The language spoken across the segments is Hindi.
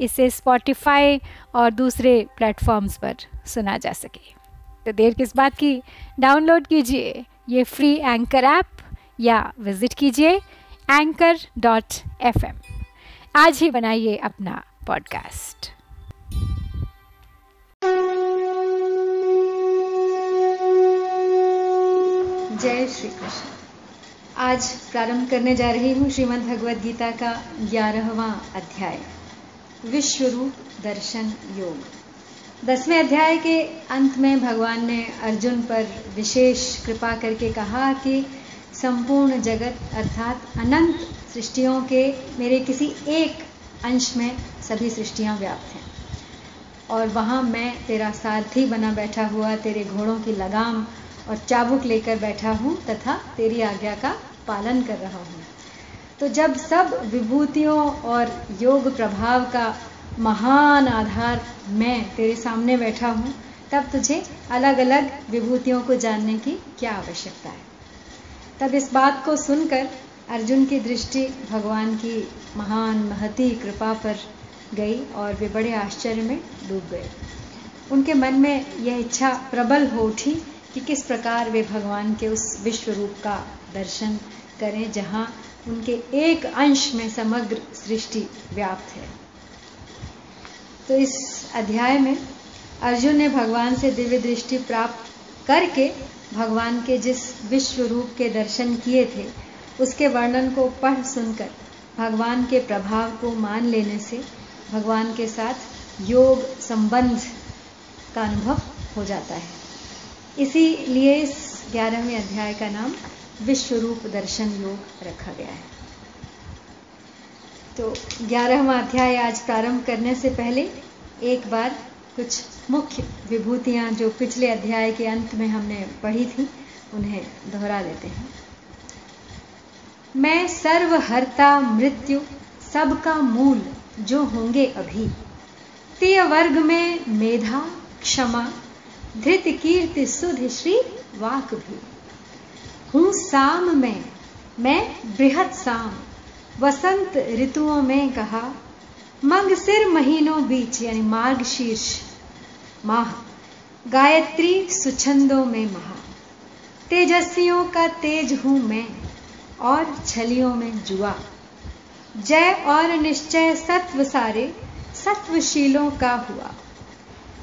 इसे स्पॉटिफाई और दूसरे प्लेटफॉर्म्स पर सुना जा सके। तो देर किस बात की? डाउनलोड कीजिए ये फ्री एंकर ऐप या विज़िट कीजिए एंकर डॉट एफ़ एम आज ही बनाइए अपना पॉडकास्ट जय श्री कृष्ण। आज प्रारंभ करने जा रही हूँ श्रीमद् भगवद गीता का ग्यारहवा अध्याय। विश्व रूप दर्शन योग। दसवें अध्याय के अंत में भगवान ने अर्जुन पर विशेष कृपा करके कहा कि संपूर्ण जगत अर्थात अनंत सृष्टियों के मेरे किसी एक अंश में सभी सृष्टियाँ व्याप्त हैं। और वहाँ मैं तेरा सारथी बना बैठा हुआ, तेरे घोड़ों की लगाम और चाबुक लेकर बैठा हूँ तथा तेरी आज्ञा का पालन कर रहा हूँ। तो जब सब विभूतियों और योग प्रभाव का महान आधार मैं तेरे सामने बैठा हूँ, तब तुझे अलग अलग विभूतियों को जानने की क्या आवश्यकता है? तब इस बात को सुनकर अर्जुन की दृष्टि भगवान की महान महती कृपा पर गई और वे बड़े आश्चर्य में डूब गए। उनके मन में यह इच्छा प्रबल हो उठी कि किस प्रकार वे भगवान के उस विश्व रूप का दर्शन करें, जहाँ उनके एक अंश में समग्र सृष्टि व्याप्त है। तो इस अध्याय में अर्जुन ने भगवान से दिव्य दृष्टि प्राप्त करके भगवान के जिस विश्व रूप के दर्शन किए थे, उसके वर्णन को पढ़ सुनकर भगवान के प्रभाव को मान लेने से भगवान के साथ योग संबंध का अनुभव हो जाता है। इसीलिए इस ग्यारहवें अध्याय का नाम विश्व रूप दर्शन योग रखा गया है। तो ग्यारहवा अध्याय आज प्रारंभ करने से पहले एक बार कुछ मुख्य विभूतियाँ जो पिछले अध्याय के अंत में हमने पढ़ी थी, उन्हें दोहरा देते हैं। मैं सर्वहर्ता मृत्यु, सबका मूल जो होंगे अभी। तीय वर्ग में मेधा, क्षमा, धृत कीर्ति सुध श्री वाक भी। हूँ साम में, मैं बृहद साम। वसंत ऋतुओं में कहा, मंग सिर महीनों बीच, यानी मार्ग शीर्ष। माह, गायत्री सुछंदों में महा। तेजस्वियों का तेज हूँ मैं, और छलियों में जुआ। जय और निश्चय सत्व सारे, सत्वशीलों का हुआ।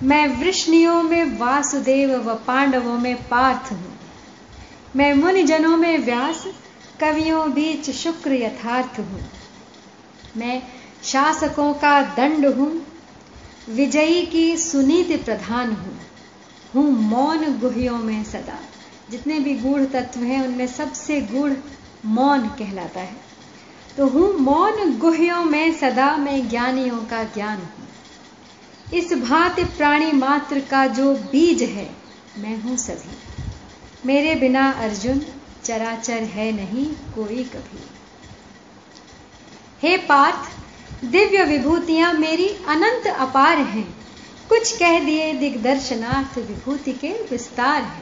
मैं वृष्णियों में वासुदेव व पांडवों में पार्थ हूँ। मैं मुनिजनों में व्यास, कवियों बीच शुक्र यथार्थ हूँ। मैं शासकों का दंड हूँ, विजयी की सुनीति प्रधान हूँ। हूँ मौन गुहियों में सदा। जितने भी गूढ़ तत्व हैं, उनमें सबसे गूढ़ मौन कहलाता है। तो हूँ मौन गुहियों में सदा मैं ज्ञानियों का ज्ञान हूँ। इस भांति प्राणी मात्र का जो बीज है, मैं हूँ सभी। मेरे बिना अर्जुन चराचर है नहीं कोई कभी। हे पार्थ, दिव्य विभूतियाँ मेरी अनंत अपार हैं। कुछ कह दिए दिग्दर्शनार्थ विभूति के विस्तार है।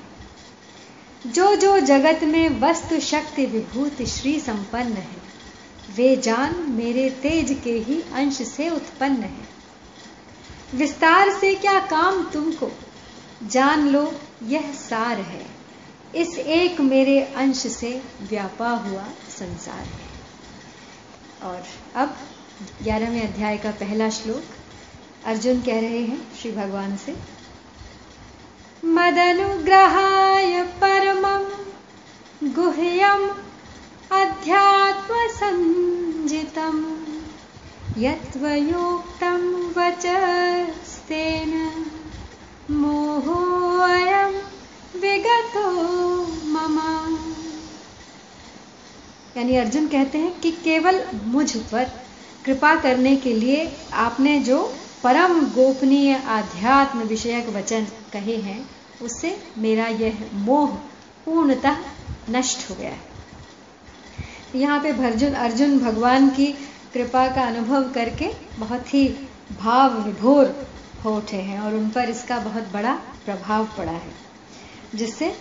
जो जो जगत में वस्तु शक्ति विभूति श्री संपन्न है, वे जान मेरे तेज के ही अंश से उत्पन्न है। विस्तार से क्या काम तुमको? जान लो, यह सार है। इस एक मेरे अंश से व्यापा हुआ संसार। है और अब ग्यारहवें अध्याय का पहला श्लोक अर्जुन कह रहे हैं श्री भगवान से, मदनुग्रहाय गुह्यम अध्यात्म संजितम यत्त्वयोक्तं वचस्तेन मोहोऽयं विगतो मम। यानी अर्जुन कहते हैं कि केवल मुझ पर कृपा करने के लिए आपने जो परम गोपनीय आध्यात्म विषयक वचन कहे हैं, उससे मेरा यह मोह पूर्णतः नष्ट हो गया है। यहाँ पे भर्जुन, अर्जुन भगवान की कृपा का अनुभव करके बहुत ही भाव विभोर हो उठे हैं और उन पर इसका बहुत बड़ा प्रभाव पड़ा है। जिससे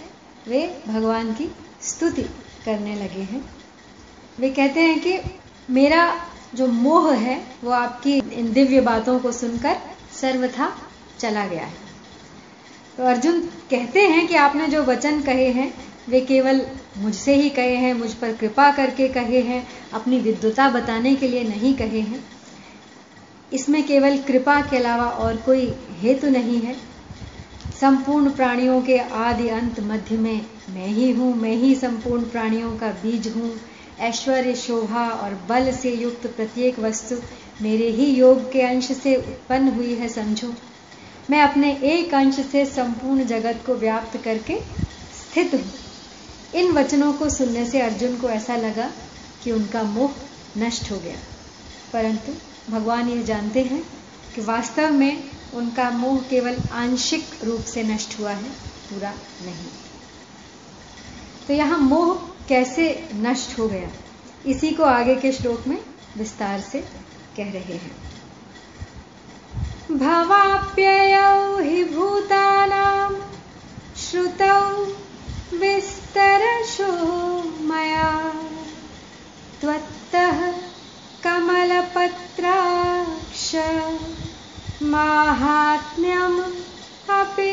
वे भगवान की स्तुति करने लगे हैं। वे कहते हैं कि मेरा जो मोह है, वो आपकी इन दिव्य बातों को सुनकर सर्वथा चला गया है। तो अर्जुन कहते हैं कि आपने जो वचन कहे हैं, वे केवल मुझसे ही कहे हैं, मुझ पर कृपा करके कहे हैं, अपनी विद्वता बताने के लिए नहीं कहे हैं। इसमें केवल कृपा के अलावा और कोई हेतु नहीं है। संपूर्ण प्राणियों के आदि अंत मध्य में मैं ही हूँ, मैं ही संपूर्ण प्राणियों का बीज हूँ। ऐश्वर्य, शोभा और बल से युक्त प्रत्येक वस्तु मेरे ही योग के अंश से उत्पन्न हुई है, समझो। मैं अपने एक अंश से संपूर्ण जगत को व्याप्त करके स्थित हूँ। इन वचनों को सुनने से अर्जुन को ऐसा लगा कि उनका मोह नष्ट हो गया। परंतु भगवान ये जानते हैं कि वास्तव में उनका मोह केवल आंशिक रूप से नष्ट हुआ है, पूरा नहीं। तो यहाँ मोह कैसे नष्ट हो गया? इसी को आगे के श्लोक में विस्तार से कह रहे हैं। भवाप्ययौ हि भूतानां श्रुतौ विस्तरशो मया। माहात्म्यम अपि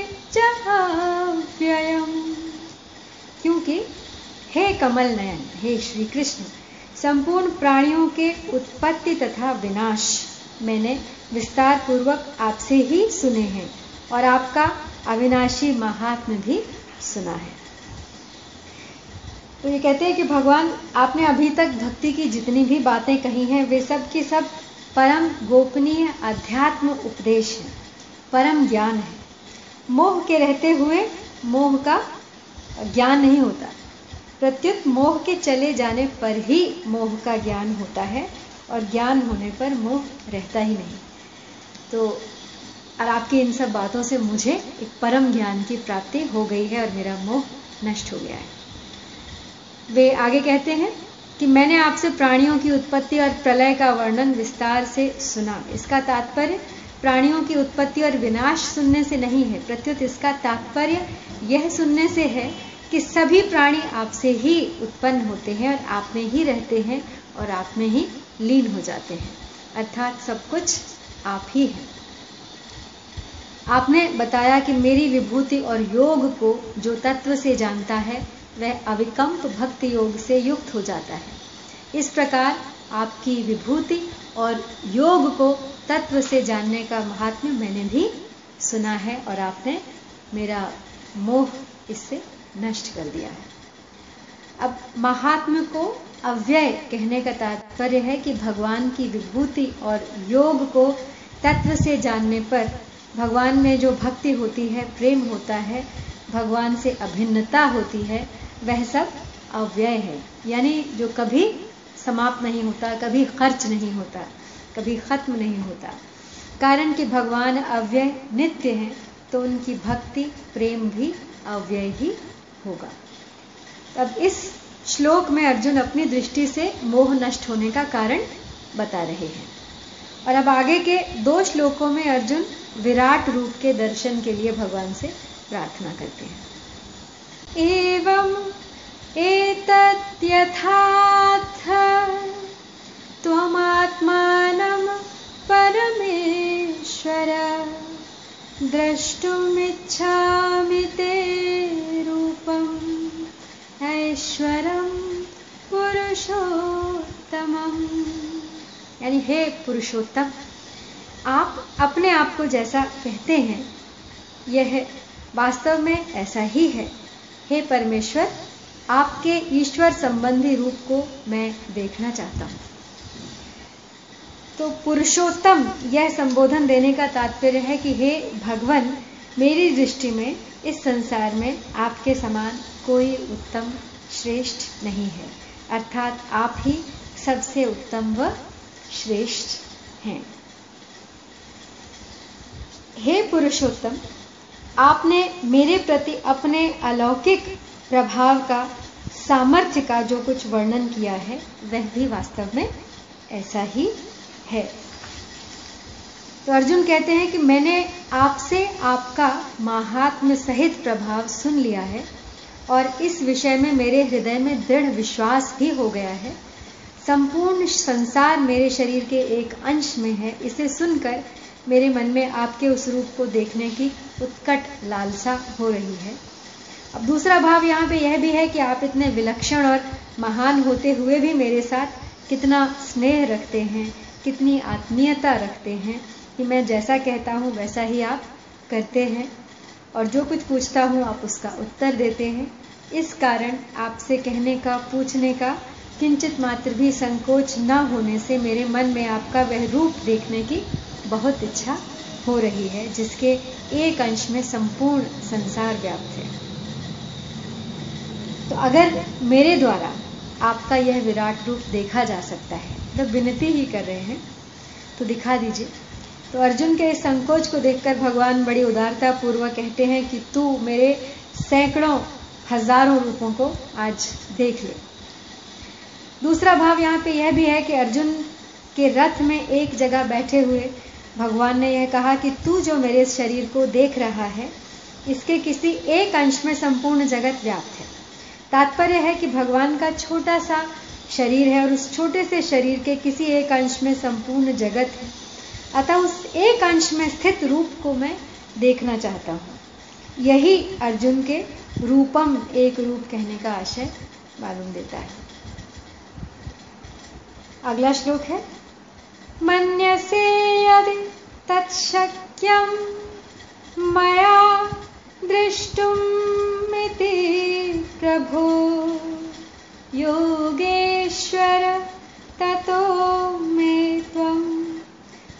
क्योंकि हे कमल नयन हे श्री कृष्ण संपूर्ण प्राणियों के उत्पत्ति तथा विनाश मैंने विस्तार पूर्वक आपसे ही सुने हैं और आपका अविनाशी महात्म भी सुना है। तो ये कहते हैं कि भगवान, आपने अभी तक भक्ति की जितनी भी बातें कही हैं, वे सब की सब परम गोपनीय अध्यात्म उपदेश है, परम ज्ञान है। मोह के रहते हुए मोह का ज्ञान नहीं होता। प्रत्युत मोह के चले जाने पर ही मोह का ज्ञान होता है और ज्ञान होने पर मोह रहता ही नहीं। तो और आपकी इन सब बातों से मुझे एक परम ज्ञान की प्राप्ति हो गई है और मेरा मोह नष्ट हो गया है। वे आगे कहते हैं कि मैंने आपसे प्राणियों की उत्पत्ति और प्रलय का वर्णन विस्तार से सुना। इसका तात्पर्य प्राणियों की उत्पत्ति और विनाश सुनने से नहीं है। प्रत्युत इसका तात्पर्य यह सुनने से है कि सभी प्राणी आपसे ही उत्पन्न होते हैं और आप में ही रहते हैं और आप में ही लीन हो जाते हैं। अर्थात सब कुछ आप ही हैं। आपने बताया कि मेरी विभूति और योग को जो तत्व से जानता है वह अविकंप भक्ति योग से युक्त हो जाता है। इस प्रकार आपकी विभूति और योग को तत्व से जानने का महात्म्य मैंने भी सुना है और आपने मेरा मोह इससे नष्ट कर दिया है। अब महात्म को अव्यय कहने का तात्पर्य है कि भगवान की विभूति और योग को तत्व से जानने पर भगवान में जो भक्ति होती है, प्रेम होता है भगवान से अभिन्नता होती है, वह सब अव्यय है। यानी जो कभी समाप्त नहीं होता, कभी खर्च नहीं होता, कभी खत्म नहीं होता। कारण कि भगवान अव्यय नित्य हैं तो उनकी भक्ति, प्रेम भी अव्यय ही होगा। अब इस श्लोक में अर्जुन अपनी दृष्टि से मोह नष्ट होने का कारण बता रहे हैं। और अब आगे के दो श्लोकों में अर्जुन विराट रूप के दर्शन के लिए भगवान से प्रार्थना करते हैं। एवं एतद्यथाथ त्वमात्मानं परमेश्वर द्रष्टुमिच्छामि ते रूपम् ऐश्वरं पुरुषोत्तमम्। यानी हे पुरुषोत्तम, आप अपने आप को जैसा कहते हैं, यह वास्तव में ऐसा ही है। हे परमेश्वर, आपके ईश्वर संबंधी रूप को मैं देखना चाहता हूँ। तो पुरुषोत्तम, यह संबोधन देने का तात्पर्य है कि हे भगवान, मेरी दृष्टि में इस संसार में आपके समान कोई उत्तम श्रेष्ठ नहीं है। अर्थात आप ही सबसे उत्तम व श्रेष्ठ हैं। हे पुरुषोत्तम आपने मेरे प्रति अपने अलौकिक प्रभाव का, सामर्थ्य का जो कुछ वर्णन किया है, वह भी वास्तव में ऐसा ही है। तो अर्जुन कहते हैं कि मैंने आपसे आपका महात्म सहित प्रभाव सुन लिया है और इस विषय में मेरे हृदय में दृढ़ विश्वास भी हो गया है। संपूर्ण संसार मेरे शरीर के एक अंश में है, इसे सुनकर मेरे मन में आपके उस रूप को देखने की उत्कट लालसा हो रही है। अब दूसरा भाव यहाँ पे यह भी है कि आप इतने विलक्षण और महान होते हुए भी मेरे साथ कितना स्नेह रखते हैं, कितनी आत्मीयता रखते हैं कि मैं जैसा कहता हूँ, वैसा ही आप करते हैं। और जो कुछ पूछता हूँ, आप उसका उत्तर देते हैं। इस कारण आपसे कहने का, पूछने का किंचित मात्र भी संकोच न होने से मेरे मन में आपका वह रूप देखने की बहुत इच्छा हो रही है, जिसके एक अंश में संपूर्ण संसार व्याप्त है। तो अगर मेरे द्वारा आपका यह विराट रूप देखा जा सकता है तो विनती ही कर रहे हैं तो दिखा दीजिए। तो अर्जुन के इस संकोच को देखकर भगवान बड़ी उदारता पूर्वक कहते हैं कि तू मेरे सैकड़ों, हज़ारों रूपों को आज देख ले। दूसरा भाव यहाँ पे यह भी है कि अर्जुन के रथ में एक जगह बैठे हुए भगवान ने यह कहा कि तू जो मेरे शरीर को देख रहा है, इसके किसी एक अंश में संपूर्ण जगत व्याप्त है। तात्पर्य है कि भगवान का छोटा सा शरीर है और उस छोटे से शरीर के किसी एक अंश में संपूर्ण जगत है। अतः उस एक अंश में स्थित रूप को मैं देखना चाहता हूँ। यही अर्जुन के रूपम एक रूप कहने का आशय मालूम देता है। अगला श्लोक है मन्यसे यदि तत्शक्यम मया दृष्टुमिति प्रभो योगेश्वर ततो मे त्वं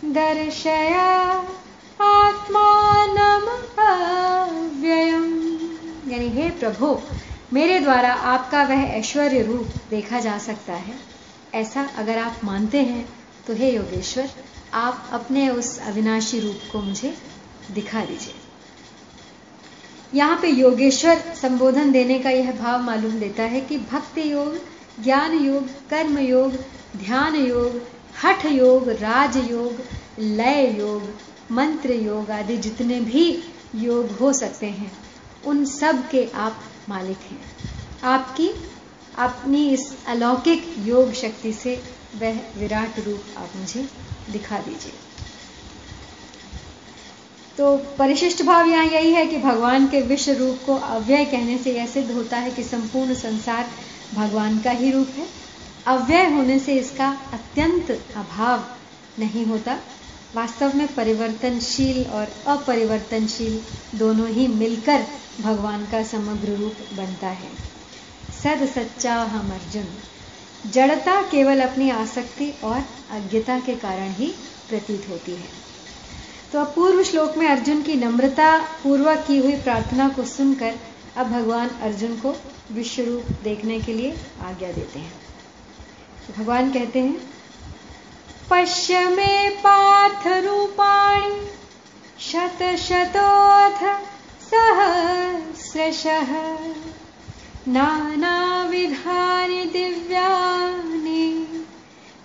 दर्शया आत्मानम अव्ययम्। यानी हे प्रभो, मेरे द्वारा आपका वह ऐश्वर्य रूप देखा जा सकता है। ऐसा अगर आप मानते हैं तो हे योगेश्वर, आप अपने उस अविनाशी रूप को मुझे दिखा दीजिए। यहाँ पे योगेश्वर संबोधन देने का यह भाव मालूम देता है कि भक्ति योग, ज्ञान योग, कर्म योग, ध्यान योग, हठ योग, राज योग, लय योग, मंत्र योग आदि जितने भी योग हो सकते हैं, उन सब के आप मालिक हैं। आपकी अपनी इस अलौकिक योग शक्ति से वह विराट रूप आप मुझे दिखा दीजिए। तो परिशिष्ट भाव यहाँ यही है कि भगवान के विश्व रूप को अव्यय कहने से यह सिद्ध होता है कि संपूर्ण संसार भगवान का ही रूप है। अव्यय होने से इसका अत्यंत अभाव नहीं होता। वास्तव में परिवर्तनशील और अपरिवर्तनशील दोनों ही मिलकर भगवान का समग्र रूप बनता है। सद सच्चा हम अर्जुन। जड़ता केवल अपनी आसक्ति और अज्ञता के कारण ही प्रतीत होती है। तो अब पूर्व श्लोक में अर्जुन की नम्रता पूर्वक की हुई प्रार्थना को सुनकर अब भगवान अर्जुन को विश्व रूप देखने के लिए आज्ञा देते हैं। तो भगवान कहते हैं, पश्य में पाथ रूपाणी शत शतोथ सहस्रशः। नानाविधानि दिव्यानि,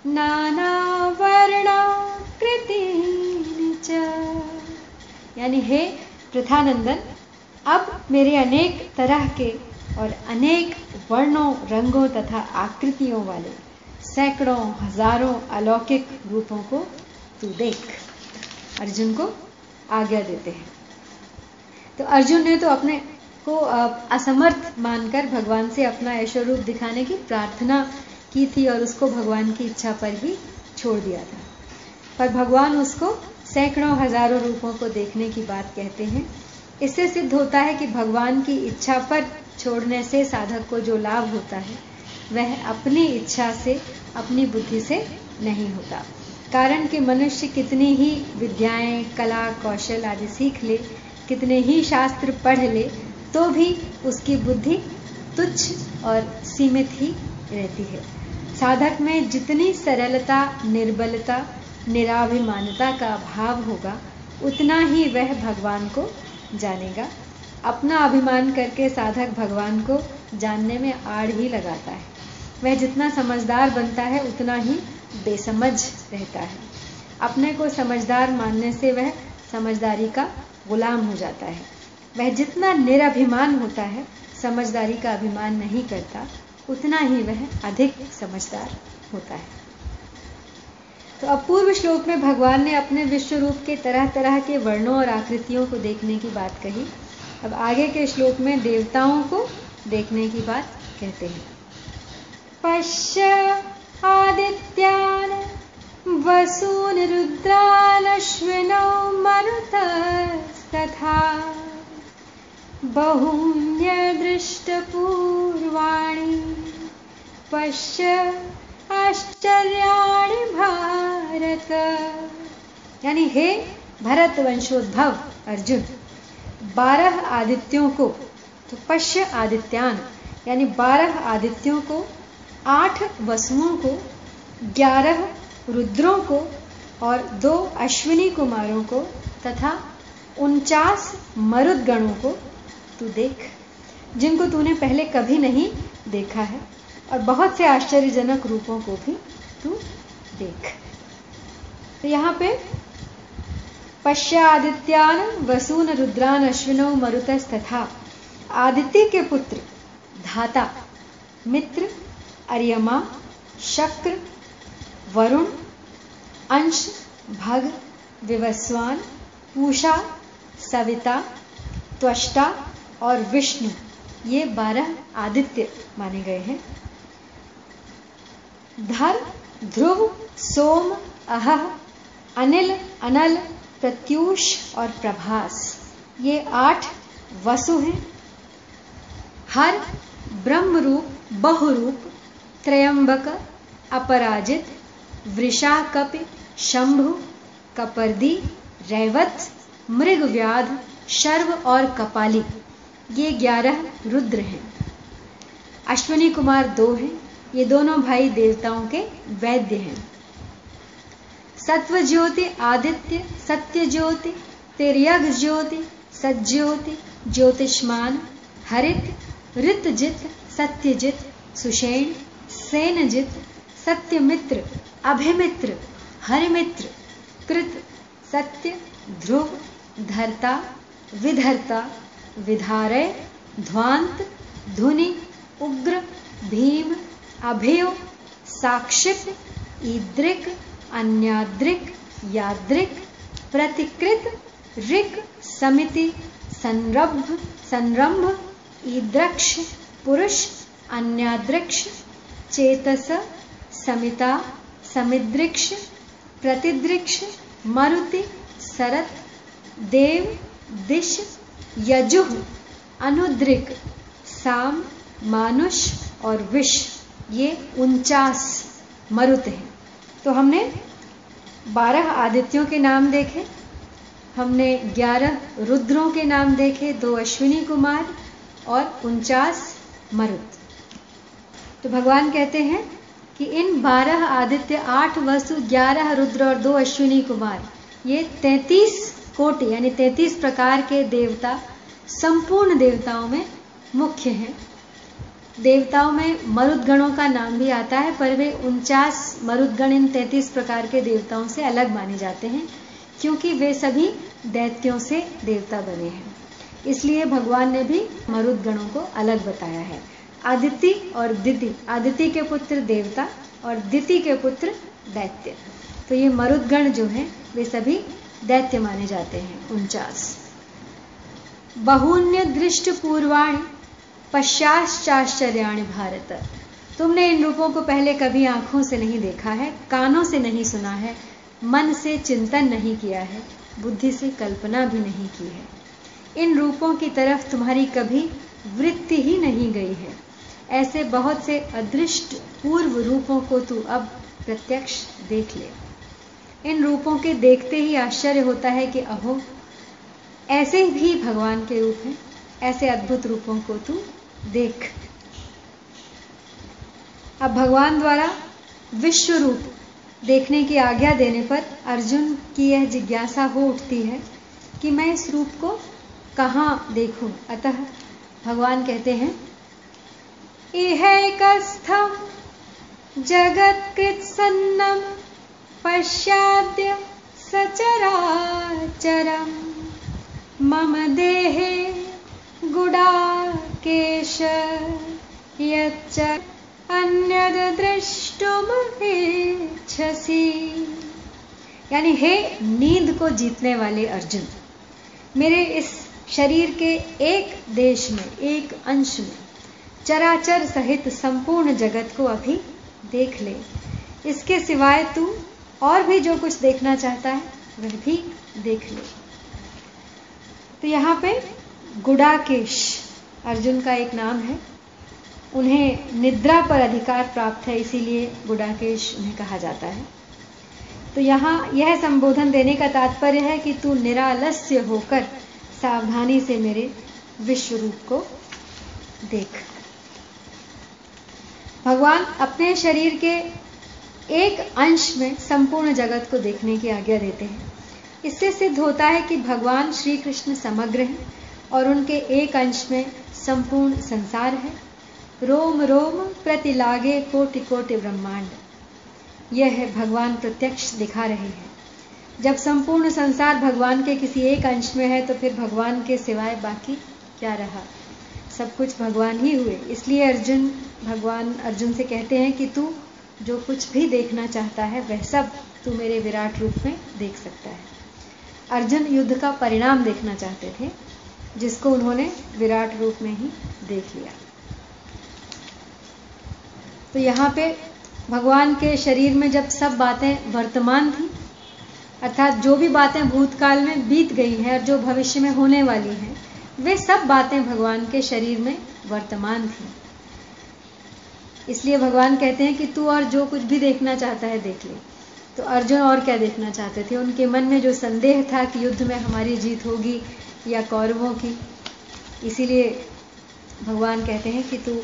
नानावर्णाकृतीनि च। यानी हे प्रथानंदन, अब मेरे अनेक तरह के और अनेक वर्णों, रंगों तथा आकृतियों वाले सैकड़ों, हज़ारों अलौकिक रूपों को तू देख। अर्जुन को आज्ञा देते हैं। तो अर्जुन ने तो अपने को असमर्थ मानकर भगवान से अपना ऐश्वर रूप दिखाने की प्रार्थना की थी और उसको भगवान की इच्छा पर ही छोड़ दिया था। पर भगवान उसको सैकड़ों हज़ारों रूपों को देखने की बात कहते हैं। इससे सिद्ध होता है कि भगवान की इच्छा पर छोड़ने से साधक को जो लाभ होता है, वह अपनी इच्छा से, अपनी बुद्धि से नहीं होता। कारण कि मनुष्य कितनी ही विद्याएँ, कला, कौशल आदि सीख ले, कितने ही शास्त्र पढ़ ले तो भी उसकी बुद्धि तुच्छ और सीमित ही रहती है। साधक में जितनी सरलता, निर्बलता, निराभिमानता का भाव होगा, उतना ही वह भगवान को जानेगा। अपना अभिमान करके साधक भगवान को जानने में आड़ ही लगाता है। वह जितना समझदार बनता है, उतना ही बेसमझ रहता है। अपने को समझदार मानने से वह समझदारी का गुलाम हो जाता है। वह जितना निराभिमान होता है, समझदारी का अभिमान नहीं करता, उतना ही वह अधिक समझदार होता है। तो अपूर्व श्लोक में भगवान ने अपने विश्व रूप के तरह तरह के वर्णों और आकृतियों को देखने की बात कही। अब आगे के श्लोक में देवताओं को देखने की बात कहते हैं। पश्य आदित्यान वसून रुद्रान अश्विनौ मरुतस्तथा। बहून्यदृष्टपूर्वाणि पश्य आश्चर्याणि भारत। यानी हे भरत वंशोद्भव अर्जुन, बारह आदित्यों को तो पश्य आदित्यान, यानी बारह आदित्यों को, आठ वसुओं को, ग्यारह रुद्रों को, और दो अश्विनी कुमारों को, तथा उनचास मरुदगणों को तू देख, जिनको तूने पहले कभी नहीं देखा है, और बहुत से आश्चर्यजनक रूपों को भी तू देख। तो यहाँ पे, पश्चादित्यान वसून रुद्रान अश्विनो मरुतस तथा आदित्य के पुत्र, धाता, मित्र, अरियमा, शक्र, वरुण, अंश, भग, विवस्वान, पूषा, सविता, त्वष्टा और विष्णु, ये बारह आदित्य माने गए हैं। धर ध्रुव, सोम अह अनिल, अनल, प्रत्यूष और प्रभास, ये आठ वसु हैं। हर ब्रह्म रूप बहुरूप, त्रयंबक, अपराजित वृषा कपि शंभु, कपर्दी, रैवत, मृगव्याध, शर्व और कपाली। ये ग्यारह रुद्र हैं। अश्विनी कुमार दो हैं। ये दोनों भाई देवताओं के वैद्य हैं। सत्व ज्योति आदित्य सत्य ज्योति तिरयग ज्योति सज्योति ज्योतिष्मान, हरित, ऋतजित, सत्यजित, सुषेण, सेनजित, सत्यमित्र, अभिमित्र, हरिमित्र, कृत, सत्य, ध्रुव, धरता, विधरता विधारय ध्वांत धुनि उग्र, भीम, अभेय, साक्षित, ईद्रिक, अन्याद्रिक, याद्रिक, प्रतिकृत, ऋक, समिति संरभ संरंभ ईद्रक्ष, पुरुष, अन्याद्रिक्ष, चेतस, समिता, समिद्रिक्ष प्रतिदृक्ष मरुति सरत देव, दिश यजुह अनुद्रिक, साम, मानुष और विष, ये उनचास मरुत हैं। तो हमने बारह आदित्यों के नाम देखे, हमने ग्यारह रुद्रों के नाम देखे, दो अश्विनी कुमार और उनचास मरुत। तो भगवान कहते हैं कि इन बारह आदित्य आठ वसु ग्यारह रुद्र और दो अश्विनी कुमार, ये तैतीस कोटि, यानी तैतीस प्रकार के देवता, संपूर्ण देवताओं में मुख्य हैं। देवताओं में मरुदगणों का नाम भी आता है, पर वे उनचास मरुदगण इन तैतीस प्रकार के देवताओं से अलग माने जाते हैं, क्योंकि वे सभी दैत्यों से देवता बने हैं। इसलिए भगवान ने भी मरुदगणों को अलग बताया है। आदित्य और दिति, आदित्य के पुत्र देवता और दिति के पुत्र दैत्य। तो ये मरुदगण जो हैं, वे सभी दैत्य माने जाते हैं, उनचास। बहुन्य दृष्ट पूर्वाणी पश्चाश्चाश्चर्याणी भारत। तुमने इन रूपों को पहले कभी आँखों से नहीं देखा है, कानों से नहीं सुना है, मन से चिंतन नहीं किया है, बुद्धि से कल्पना भी नहीं की है। इन रूपों की तरफ़ तुम्हारी कभी वृत्ति ही नहीं गई है। ऐसे बहुत से अदृष्ट पूर्व रूपों को तू अब प्रत्यक्ष देख ले। इन रूपों के देखते ही आश्चर्य होता है कि अहो, ऐसे भी भगवान के रूप हैं, ऐसे अद्भुत रूपों को तू देख। अब भगवान द्वारा विश्व रूप देखने की आज्ञा देने पर अर्जुन की यह जिज्ञासा हो उठती है कि मैं इस रूप को कहाँ देखूँ? अतः भगवान कहते हैं इहैकस्थम जगत्कृत्सन्नम। पश्चाद्य सचराचरम। मम देहे गुडाकेश यच्च यानी हे नींद को जीतने वाले अर्जुन, मेरे इस शरीर के एक देश में, एक अंश में, चराचर सहित संपूर्ण जगत को अभी देख ले। इसके सिवाय तू और भी जो कुछ देखना चाहता है, वह भी देख ले। तो यहाँ पे गुडाकेश अर्जुन का एक नाम है। उन्हें निद्रा पर अधिकार प्राप्त है, इसीलिए गुडाकेश उन्हें कहा जाता है। तो यहाँ यह संबोधन देने का तात्पर्य है कि तू निरालस्य होकर सावधानी से मेरे विश्व रूप को देख। भगवान अपने शरीर के एक अंश में संपूर्ण जगत को देखने की आज्ञा देते हैं। इससे सिद्ध होता है कि भगवान श्री कृष्ण समग्र हैं और उनके एक अंश में संपूर्ण संसार है। रोम रोम प्रति लागे कोटि कोटि ब्रह्मांड। यह है भगवान प्रत्यक्ष दिखा रहे हैं। जब संपूर्ण संसार भगवान के किसी एक अंश में है तो फिर भगवान के सिवाय बाकी क्या रहा? सब कुछ भगवान ही हुए। इसलिए अर्जुन, भगवान अर्जुन से कहते हैं कि तू जो कुछ भी देखना चाहता है, वह सब तू मेरे विराट रूप में देख सकता है। अर्जुन युद्ध का परिणाम देखना चाहते थे, जिसको उन्होंने विराट रूप में ही देख लिया। तो यहाँ पे भगवान के शरीर में जब सब बातें वर्तमान थी, अर्थात जो भी बातें भूतकाल में बीत गई हैं और जो भविष्य में होने वाली हैं, वे सब बातें भगवान के शरीर में वर्तमान थी। इसलिए भगवान कहते हैं कि तू और जो कुछ भी देखना चाहता है देख ले। तो अर्जुन और क्या देखना चाहते थे? उनके मन में जो संदेह था कि युद्ध में हमारी जीत होगी या कौरवों की। इसीलिए भगवान कहते हैं कि तू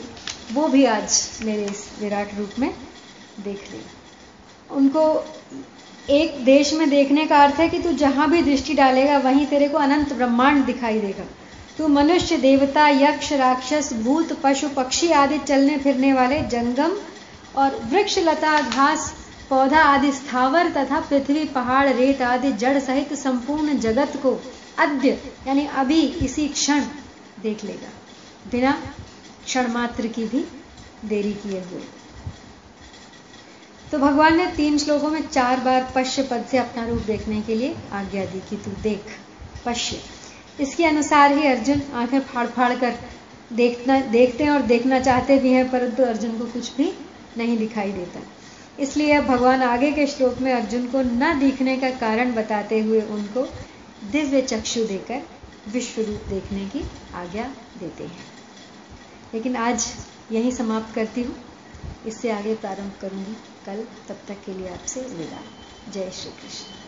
वो भी आज मेरे इस विराट रूप में देख ले। उनको एक देश में देखने का अर्थ है कि तू जहाँ भी दृष्टि डालेगा, वहीं तेरे को अनंत ब्रह्मांड दिखाई देगा। तू मनुष्य, देवता, यक्ष, राक्षस, भूत, पशु, पक्षी आदि चलने फिरने वाले जंगम और वृक्ष, लता, घास, पौधा आदि स्थावर तथा पृथ्वी, पहाड़, रेत आदि जड़ सहित संपूर्ण जगत को अद्य, यानी अभी, इसी क्षण देख लेगा। बिना क्षण मात्र की भी देरी किए हुए। तो भगवान ने तीन श्लोकों में चार बार पश्य पद से अपना रूप देखने के लिए आज्ञा दी कि तू देख, पश्य। इसके अनुसार ही अर्जुन आँखें फाड़ फाड़ कर देखना, देखते हैं और देखना चाहते भी हैं, परंतु अर्जुन को कुछ भी नहीं दिखाई देता। इसलिए भगवान आगे के श्लोक में अर्जुन को न दिखने का कारण बताते हुए उनको दिव्य चक्षु देकर विश्व रूप देखने की आज्ञा देते हैं। लेकिन आज यही समाप्त करती हूँ। इससे आगे प्रारंभ करूँगी। कल तब तक के लिए आपसे विदा। जय श्री कृष्ण।